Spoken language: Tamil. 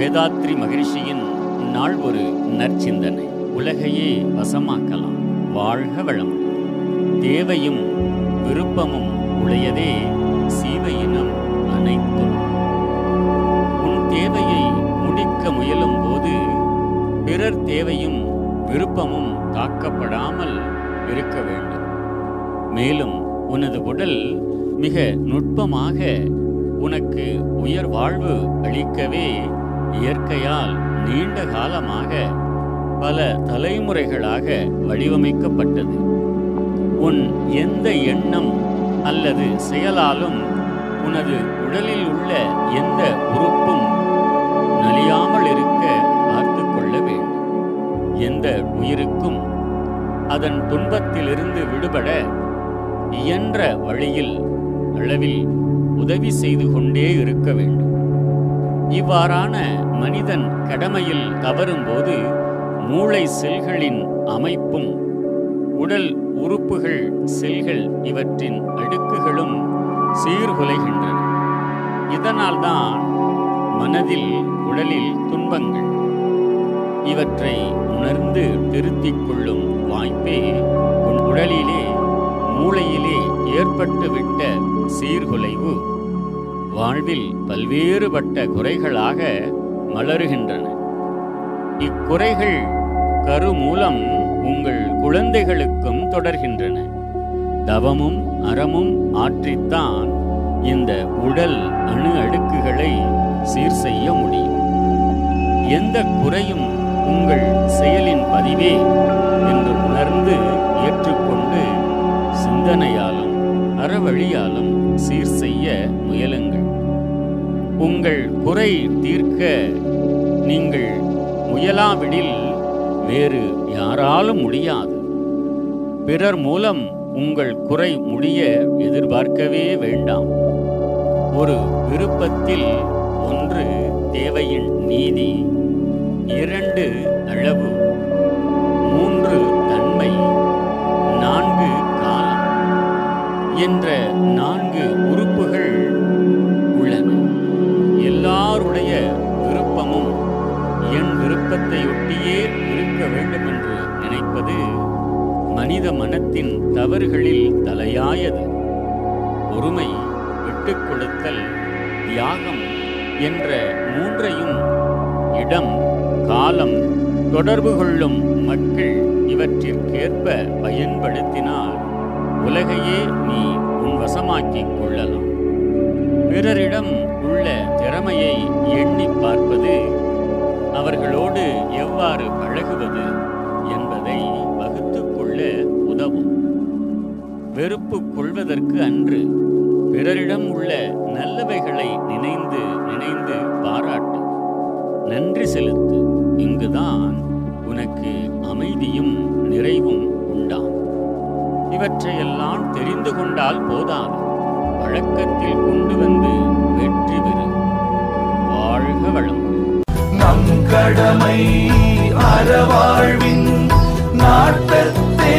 வேதாத்ரி மகிழ்ச்சியின் நாள் ஒரு நற்சிந்தனை. உலகையே வசமாக்கலாம். வாழ்க வளம் தேவையும் விருப்பமும் உடையதே சீவையினம் அனைத்தும். உன் தேவையை முடிக்க முயலும் போது பிறர் தேவையும் விருப்பமும் தாக்கப்படாமல் இருக்க வேண்டும். மேலும் உனது உடல் மிக நுட்பமாக உனக்கு உயர் வாழ்வு அளிக்கவே இயற்கையால் நீண்ட காலமாக பல தலைமுறைகளாக வடிவமைக்கப்பட்டது. உன் எந்த எண்ணம் அல்லது செயலாலும் உனது உடலில் உள்ள எந்த உறுப்பும் நலியாமல் இருக்க பார்த்து கொள்ள வேண்டும். எந்த உயிருக்கும் அதன் துன்பத்திலிருந்து விடுபட இயன்ற வழியில் அளவில் உதவி செய்து கொண்டே இருக்க வேண்டும். இவ்வாறான மனிதன் கடமையில் தவறும்போது மூளை செல்களின் அமைப்பும் உடல் உறுப்புகள் செல்கள் இவற்றின் அடுக்குகளும் சீர்குலைகின்றன. இதனால்தான் மனதில் உடலில் துன்பங்கள். இவற்றை உணர்ந்து திருத்திக் கொள்ளும் வாய்ப்பே உன் உடலிலே மூளையிலே ஏற்பட்டுவிட்ட சீர்குலைவு. வாழ்வில் பல்வேறுபட்ட குறைகளாக மலருகின்றன. இக்குறைகள் கருமூலம் உங்கள் குழந்தைகளுக்கும் தொடர்கின்றன. தவமும் அறமும் ஆற்றித்தான் இந்த உடல் அணு அடுக்குகளை சீர் செய்ய முடியும். எந்த குறையும் உங்கள் செயலின் பதிவே என்று உணர்ந்து ஏற்றுக்கொண்டு சிந்தனையாலும் அறவழியாலும் சீர் செய்ய முயலுங்கள். உங்கள் குறை தீர்க்க நீங்கள் முயலாவிடில் வேறு யாராலும் முடியாது. பிறர் மூலம் உங்கள் குறை முடிய எதிர்பார்க்கவே வேண்டாம். ஒரு விருப்பத்தில் ஒன்று தேவையின் நீதி இரண்டு அளவு என்ற நான்கு உறுப்புகள் உள்ளன. எல்லாருடைய விருப்பமும் என் விருப்பத்தை ஒட்டியே இருக்க வேண்டும் என்று நினைப்பது மனித மனத்தின் தவறுகளில் தலையாயது. பொறுமை விட்டுக் கொடுத்தல் தியாகம் என்ற மூன்றையும் இடம் காலம் தொடர்பு கொள்ளும் மக்கள் இவற்றிற்கேற்ப பயன்படுத்தினால் உலகையே நீ உன் வசமாக்கிக் கொள்ளலாம். பிறரிடம் உள்ள திறமையை எண்ணி பார்ப்பது அவர்களோடு எவ்வாறு பழகுவது என்பதை வகுத்து கொள்ள உதவும். வெறுப்பு கொள்வதற்கு அன்று பிறரிடம் உள்ள நல்லவைகளை நினைந்து நினைந்து பாராட்டு. நன்றி செலுத்து. இங்குதான் உனக்கு அமைதியும் நிறைவும். இவற்றையெல்லாம் தெரிந்து கொண்டால் போதாது. வழக்கத்தில் கொண்டு வந்து வெற்றி பெறு. வாழ்க வளம் நம் கடமை அறவாழ்வின் நாட்டத்தே.